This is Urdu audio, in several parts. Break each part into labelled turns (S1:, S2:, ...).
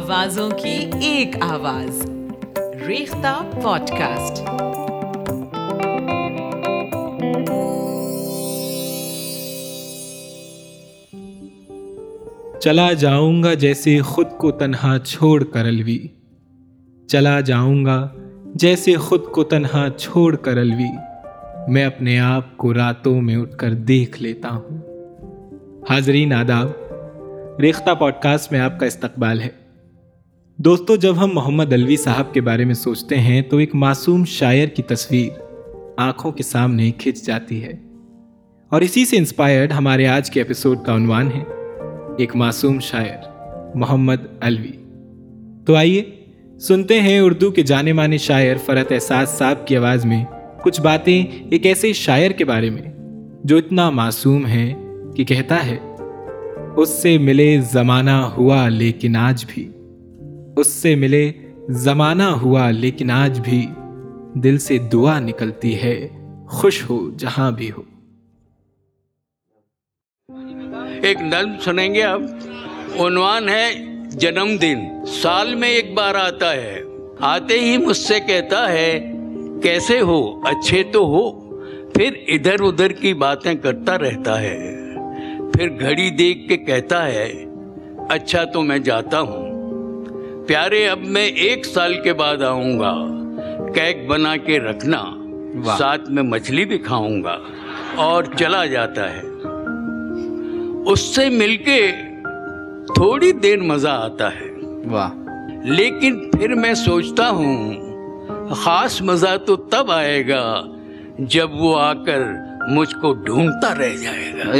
S1: آوازوں کی ایک آواز۔ ریختہ پوڈ کاسٹ
S2: چلا جاؤں گا جیسے خود کو تنہا چھوڑ کر الوی چلا جاؤں گا جیسے خود کو تنہا چھوڑ کر الوی میں اپنے آپ کو راتوں میں اٹھ کر دیکھ لیتا ہوں۔ حاضرین آداب، ریختہ پوڈ کاسٹ میں آپ کا استقبال ہے۔ دوستو، جب ہم محمد الوی صاحب کے بارے میں سوچتے ہیں تو ایک معصوم شاعر کی تصویر آنکھوں کے سامنے کھنچ جاتی ہے۔ اور اسی سے انسپائرڈ ہمارے آج کے ایپیسوڈ کا عنوان ہے، ایک معصوم شاعر، محمد الوی تو آئیے، سنتے ہیں اردو کے جانے مانے شاعر فرت احساس صاحب کی آواز میں کچھ باتیں ایک ایسے شاعر کے بارے میں جو اتنا معصوم ہے کہ کہتا ہے، اس سے ملے زمانہ ہوا لیکن آج بھی اس سے ملے، زمانہ ہوا لیکن آج بھی دل سے دعا نکلتی ہے، خوش ہو جہاں بھی ہو۔
S3: ایک نظم سنیں گے اب عنوان ہے جنم دن۔ سال میں ایک بار آتا ہے، آتے ہی مجھ سے کہتا ہے، کیسے ہو؟ اچھے تو ہو، پھر ادھر ادھر کی باتیں کرتا رہتا ہے۔ پھر گھڑی دیکھ کے کہتا ہے اچھا تو میں جاتا ہوں۔ پیارے اب میں ایک سال کے بعد آؤں گا۔ کیک بنا کے رکھنا ساتھ میں مچھلی بھی کھاؤں گا۔ اور چلا جاتا ہے۔ اس سے مل کے تھوڑی دیر مزہ آتا ہے۔ واہ۔ لیکن پھر میں سوچتا ہوں خاص مزہ تو تب آئے گا جب وہ آ کر مجھ کو ڈھونڈتا رہ جائے گا۔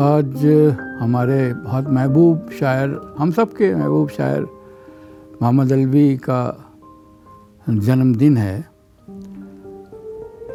S4: آج ہمارے بہت محبوب شاعر، ہم سب کے محبوب شاعر محمد الوی کا جنم دن ہے۔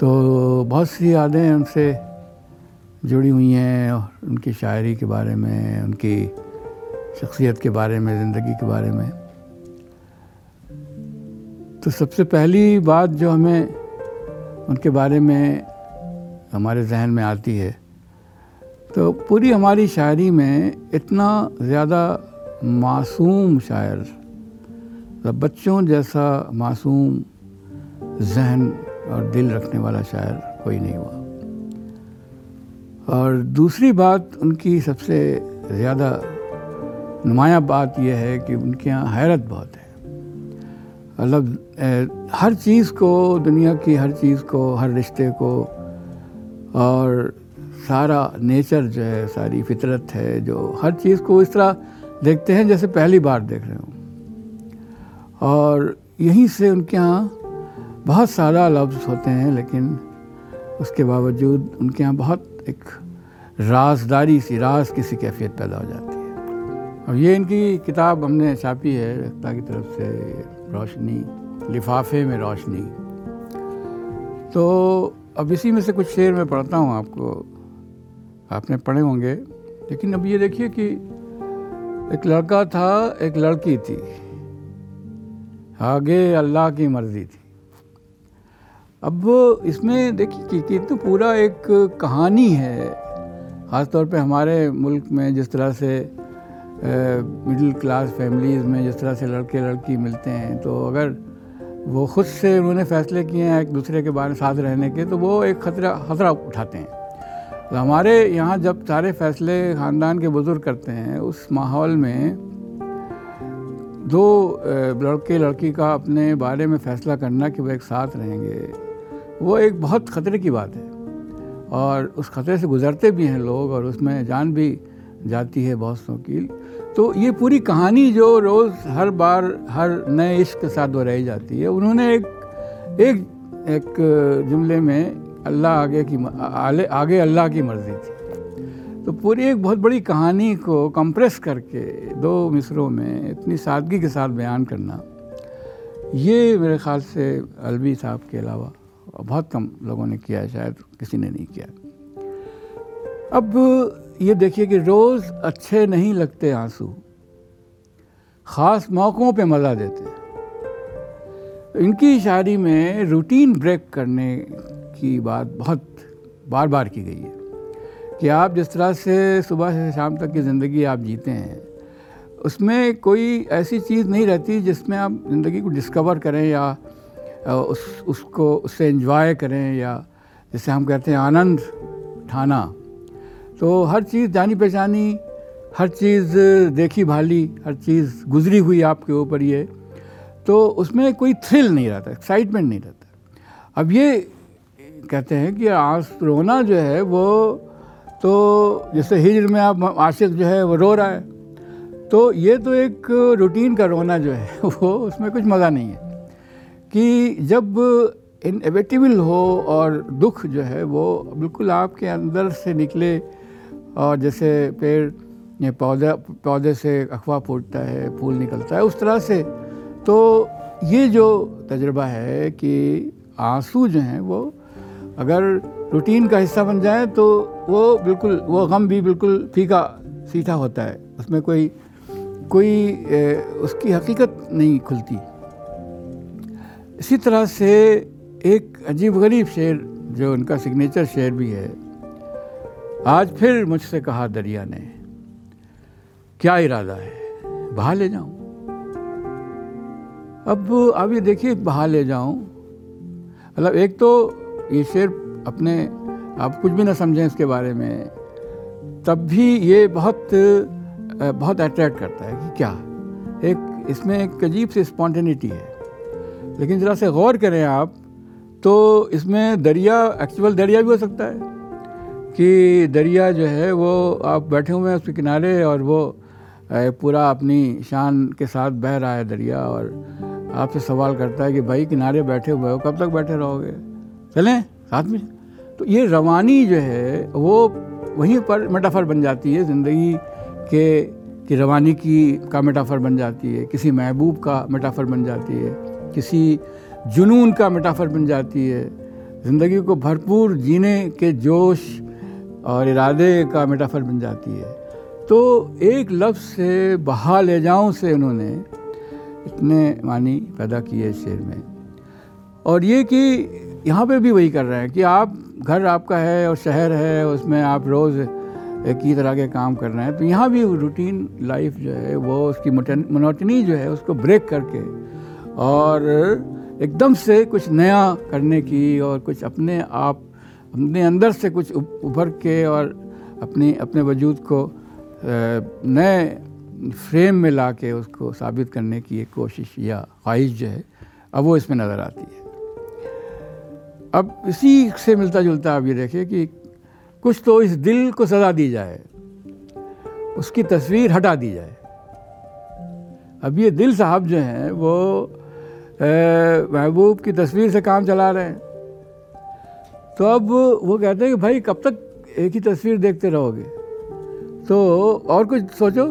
S4: تو بہت سی یادیں ان سے جڑی ہوئی ہیں ان کی شاعری کے بارے میں، ان کی شخصیت کے بارے میں، زندگی کے بارے میں۔ تو سب سے پہلی بات جو ہمیں ان کے بارے میں ہمارے ذہن میں آتی ہے تو پوری ہماری شاعری میں اتنا زیادہ معصوم شاعر مطلب بچوں جیسا معصوم ذہن اور دل رکھنے والا شاعر کوئی نہیں ہوا۔ اور دوسری بات، ان کی سب سے زیادہ نمایاں بات یہ ہے کہ ان کے یہاں حیرت بہت ہے۔ مطلب ہر چیز کو، دنیا کی ہر چیز کو، ہر رشتے کو اور سارا نیچر جو ہے، ساری فطرت ہے، جو ہر چیز کو اس طرح دیکھتے ہیں جیسے پہلی بار دیکھ رہے ہوں۔ اور یہیں سے ان کے یہاں بہت سادہ لفظ ہوتے ہیں، لیکن اس کے باوجود ان کے یہاں بہت ایک رازداری سی، راز کی سی کیفیت پیدا ہو جاتی ہے۔ اور یہ ان کی کتاب ہم نے چھاپی ہے رختہ کی طرف سے روشنی، لفافے میں روشنی۔ تو اب اسی میں سے کچھ شعر میں پڑھتا ہوں آپ کو۔ آپ نے پڑھے ہوں گے۔ لیکن اب یہ دیکھیے کہ ایک لڑکا تھا، ایک لڑکی تھی۔ آگے اللہ کی مرضی تھی۔ اب اس میں دیکھیے کہ تو پورا ایک کہانی ہے۔ خاص طور پہ ہمارے ملک میں جس طرح سے مڈل کلاس فیملیز میں جس طرح سے لڑکے لڑکی ملتے ہیں۔ تو اگر وہ خود سے انہوں نے فیصلے کیے ہیں ایک دوسرے کے بارے ساتھ رہنے کے، تو وہ ایک خطرہ خطرہ اٹھاتے ہیں۔ ہمارے یہاں جب سارے فیصلے خاندان کے بزرگ کرتے ہیں، اس ماحول میں دو لڑکے، لڑکی کا اپنے بارے میں فیصلہ کرنا کہ وہ ایک ساتھ رہیں گے، وہ ایک بہت خطرے کی بات ہے۔ اور اس خطرے سے گزرتے بھی ہیں لوگ اور اس میں جان بھی جاتی ہے بہت سو کی۔ تو یہ پوری کہانی جو روز ہر بار ہر نئے عشق کے ساتھ وہ رہی جاتی ہے، انہوں نے ایک ایک ایک جملے میں اللہ آگے کی آگے اللہ کی مرضی تھی۔ تو پوری ایک بہت بڑی کہانی کو کمپریس کر کے دو مصروں میں اتنی سادگی کے ساتھ بیان کرنا، یہ میرے خیال سے الوی صاحب کے علاوہ بہت کم لوگوں نے کیا ہے، شاید کسی نے نہیں کیا۔ اب یہ دیکھیے کہ روز اچھے نہیں لگتے آنسو، خاص موقعوں پہ مزہ دیتے۔ ان کی شاعری میں روٹین بریک کرنے کی بات بہت بار بار کی گئی ہے کہ آپ جس طرح سے صبح سے شام تک کی زندگی آپ جیتے ہیں، اس میں کوئی ایسی چیز نہیں رہتی جس میں آپ زندگی کو ڈسکور کریں یا اس اس کو، اس سے انجوائے کریں یا جسے ہم کہتے ہیں آنند اٹھانا تو ہر چیز جانی پہچانی، ہر چیز دیکھی بھالی، ہر چیز گزری ہوئی آپ کے اوپر یہ، تو اس میں کوئی تھرل نہیں رہتا ایکسائٹمنٹ نہیں رہتا۔ اب یہ کہتے ہیں کہ آنس رونا جو ہے وہ تو جیسے ہجر میں آپ عاشق جو ہے وہ رو رہا ہے، تو یہ تو ایک روٹین کا رونا جو ہے وہ اس میں کچھ مزہ نہیں ہے۔ کہ جب انویٹیبل ہو اور دکھ جو ہے وہ بالکل آپ کے اندر سے نکلے اور جیسے پیڑ پودا پودے سے اخوا پھوٹتا ہے، پھول نکلتا ہے، اس طرح سے۔ تو یہ جو تجربہ ہے کہ آنسو جو ہیں وہ اگر روٹین کا حصہ بن جائیں تو وہ بالکل، وہ غم بھی بالکل پھیکا سیٹھا ہوتا ہے۔ اس میں کوئی کوئی اس کی حقیقت نہیں کھلتی۔ اسی طرح سے ایک عجیب غریب شعر جو ان کا سگنیچر شعر بھی ہے۔ آج پھر مجھ سے کہا دریا نے، کیا ارادہ ہے؟ بہا لے جاؤں۔ اب اب یہ دیکھیے، بہا لے جاؤں۔ مطلب ایک تو یہ شعر اپنے آپ کچھ بھی نہ سمجھیں اس کے بارے میں، تب بھی یہ بہت بہت اٹریکٹ کرتا ہے کہ کیا؟ ایک، اس میں ایک عجیب سی اسپونٹینٹی ہے۔ لیکن ذرا سے غور کریں آپ تو اس میں دریا ایکچول دریا بھی ہو سکتا ہے کہ دریا جو ہے وہ آپ بیٹھے ہوئے ہیں اس کے کنارے اور وہ پورا اپنی شان کے ساتھ بہہ رہا ہے دریا اور آپ سے سوال کرتا ہے کہ بھائی کنارے بیٹھے ہوئے ہو، کب تک بیٹھے رہو گے؟ چلیں ساتھ میں۔ تو یہ روانی جو ہے وہ وہیں پر میٹافر بن جاتی ہے زندگی کے، کی روانی کی کا میٹافر بن جاتی ہے، کسی محبوب کا میٹافر بن جاتی ہے، کسی جنون کا میٹافر بن جاتی ہے۔ زندگی کو بھرپور جینے کے جوش اور ارادے کا میٹافر بن جاتی ہے۔ تو ایک لفظ سے بہا لے جاؤں سے انہوں نے اتنے معنی پیدا کیے شعر میں۔ اور یہ کہ یہاں پہ بھی وہی کر رہے ہیں کہ آپ گھر آپ کا ہے اور شہر ہے، اس میں آپ روز ایک ہی طرح کے کام کر رہے ہیں۔ تو یہاں بھی روٹین لائف جو ہے، وہ اس کی منوٹنی جو ہے، اس کو بریک کر کے اور ایک دم سے کچھ نیا کرنے کی اور کچھ اپنے آپ، اپنے اندر سے کچھ ابھر کے اور اپنی، اپنے وجود کو نئے فریم میں لا کے اس کو ثابت کرنے کی ایک کوشش یا خواہش جو ہے، اب وہ اس میں نظر آتی ہے۔ اب اسی سے ملتا جلتا آپ یہ دیکھیں کہ کچھ تو اس دل کو سزا دی جائے، اس کی تصویر ہٹا دی جائے۔ اب یہ دل صاحب جو ہیں، وہ محبوب کی تصویر سے کام چلا رہے ہیں۔ تو اب وہ کہتے ہیں کہ بھائی، کب تک ایک ہی تصویر دیکھتے رہو گے؟ تو اور کچھ سوچو۔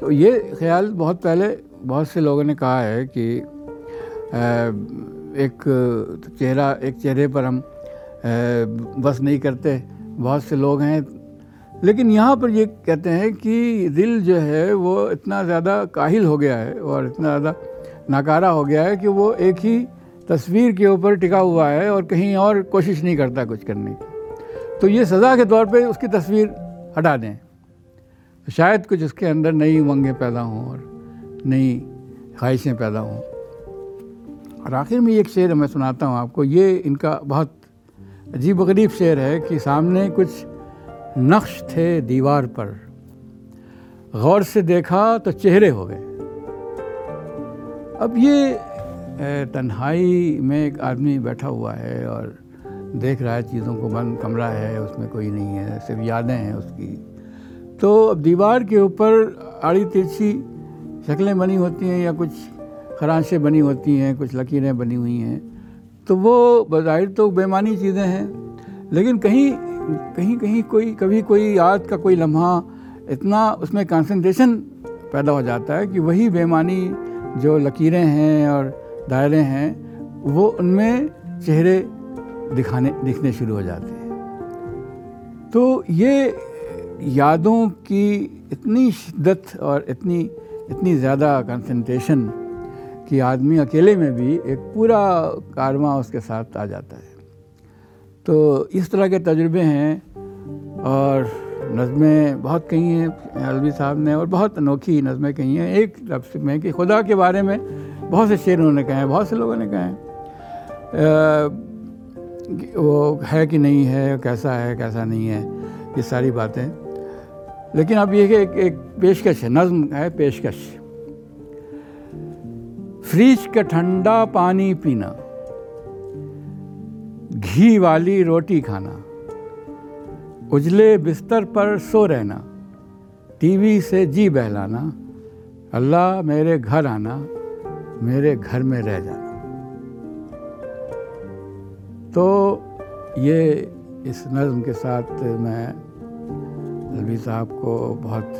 S4: تو یہ خیال بہت پہلے بہت سے لوگوں نے کہا ہے کہ ایک چہرہ، ایک چہرے پر ہم بس نہیں کرتے۔ بہت سے لوگ ہیں۔ لیکن یہاں پر یہ کہتے ہیں کہ دل جو ہے وہ اتنا زیادہ کاہل ہو گیا ہے اور اتنا زیادہ ناکارہ ہو گیا ہے کہ وہ ایک ہی تصویر کے اوپر ٹکا ہوا ہے اور کہیں اور کوشش نہیں کرتا کچھ کرنے کی۔ تو یہ سزا کے طور پہ اس کی تصویر ہٹا دیں۔ شاید کچھ اس کے اندر نئی امنگیں پیدا ہوں اور نئی خواہشیں پیدا ہوں۔ اور آخر میں ایک شعر میں سناتا ہوں آپ کو، یہ ان کا بہت عجیب و غریب شعر ہے کہ سامنے کچھ نقش تھے دیوار پر۔ غور سے دیکھا تو چہرے ہو گئے۔ اب یہ تنہائی میں ایک آدمی بیٹھا ہوا ہے اور دیکھ رہا ہے چیزوں کو، بند کمرہ ہے، اس میں کوئی نہیں ہے، صرف یادیں ہیں اس کی۔ تو اب دیوار کے اوپر آڑی ترچھی شکلیں بنی ہوتی ہیں یا کچھ خرانشیں بنی ہوتی ہیں، کچھ لکیریں بنی ہوئی ہیں۔ تو وہ بظاہر تو بیمانی چیزیں ہیں۔ لیکن کہیں کہیں کہیں کوئی، کبھی کوئی یاد کا کوئی لمحہ اتنا اس میں کنسنٹریشن پیدا ہو جاتا ہے کہ وہی بیمانی جو لکیریں ہیں اور دائرے ہیں، وہ ان میں چہرے دکھانے دکھنے شروع ہو جاتے ہیں۔ تو یہ یادوں کی اتنی شدت اور اتنی اتنی زیادہ کنسنٹریشن کہ آدمی اکیلے میں بھی ایک پورا کارواں اس کے ساتھ آ جاتا ہے۔ تو اس طرح کے تجربے ہیں اور نظمیں بہت کہی ہیں الوی صاحب نے اور بہت انوکھی نظمیں کہی ہیں۔ ایک لفظ میں کہ خدا کے بارے میں بہت سے شعر انہوں نے کہے ہیں، بہت سے لوگوں نے کہے ہیں۔ وہ ہے کہ نہیں ہے، کیسا ہے، کیسا نہیں ہے، یہ ساری باتیں۔ لیکن اب یہ کہ ایک ایک پیشکش ہے، نظم ہے پیشکش۔ فریج کا ٹھنڈا پانی پینا، گھی والی روٹی کھانا، اجلے بستر پر سو رہنا، ٹی وی سے جی بہلانا، اللہ میرے گھر آنا، میرے گھر میں رہ جانا۔ تو یہ اس نظم کے ساتھ میں الوی صاحب کو بہت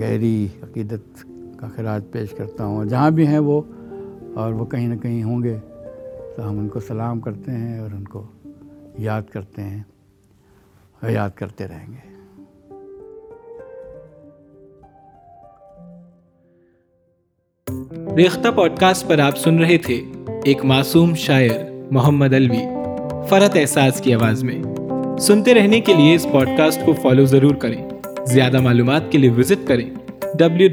S4: گہری عقیدت کا خراج پیش کرتا ہوں۔ جہاں بھی ہیں وہ، اور وہ کہیں نہ کہیں ہوں گے، تو ہم ان کو سلام کرتے ہیں اور ان کو یاد کرتے ہیں اور یاد کرتے رہیں گے۔
S2: ریختہ پوڈ کاسٹ پر آپ سن رہے تھے ایک معصوم شاعر محمد الوی فرت احساس کی آواز میں۔ سنتے رہنے کے لیے اس پوڈ کاسٹ کو فالو ضرور کریں۔ زیادہ معلومات کے لیے وزٹ کریں۔ ڈبلیو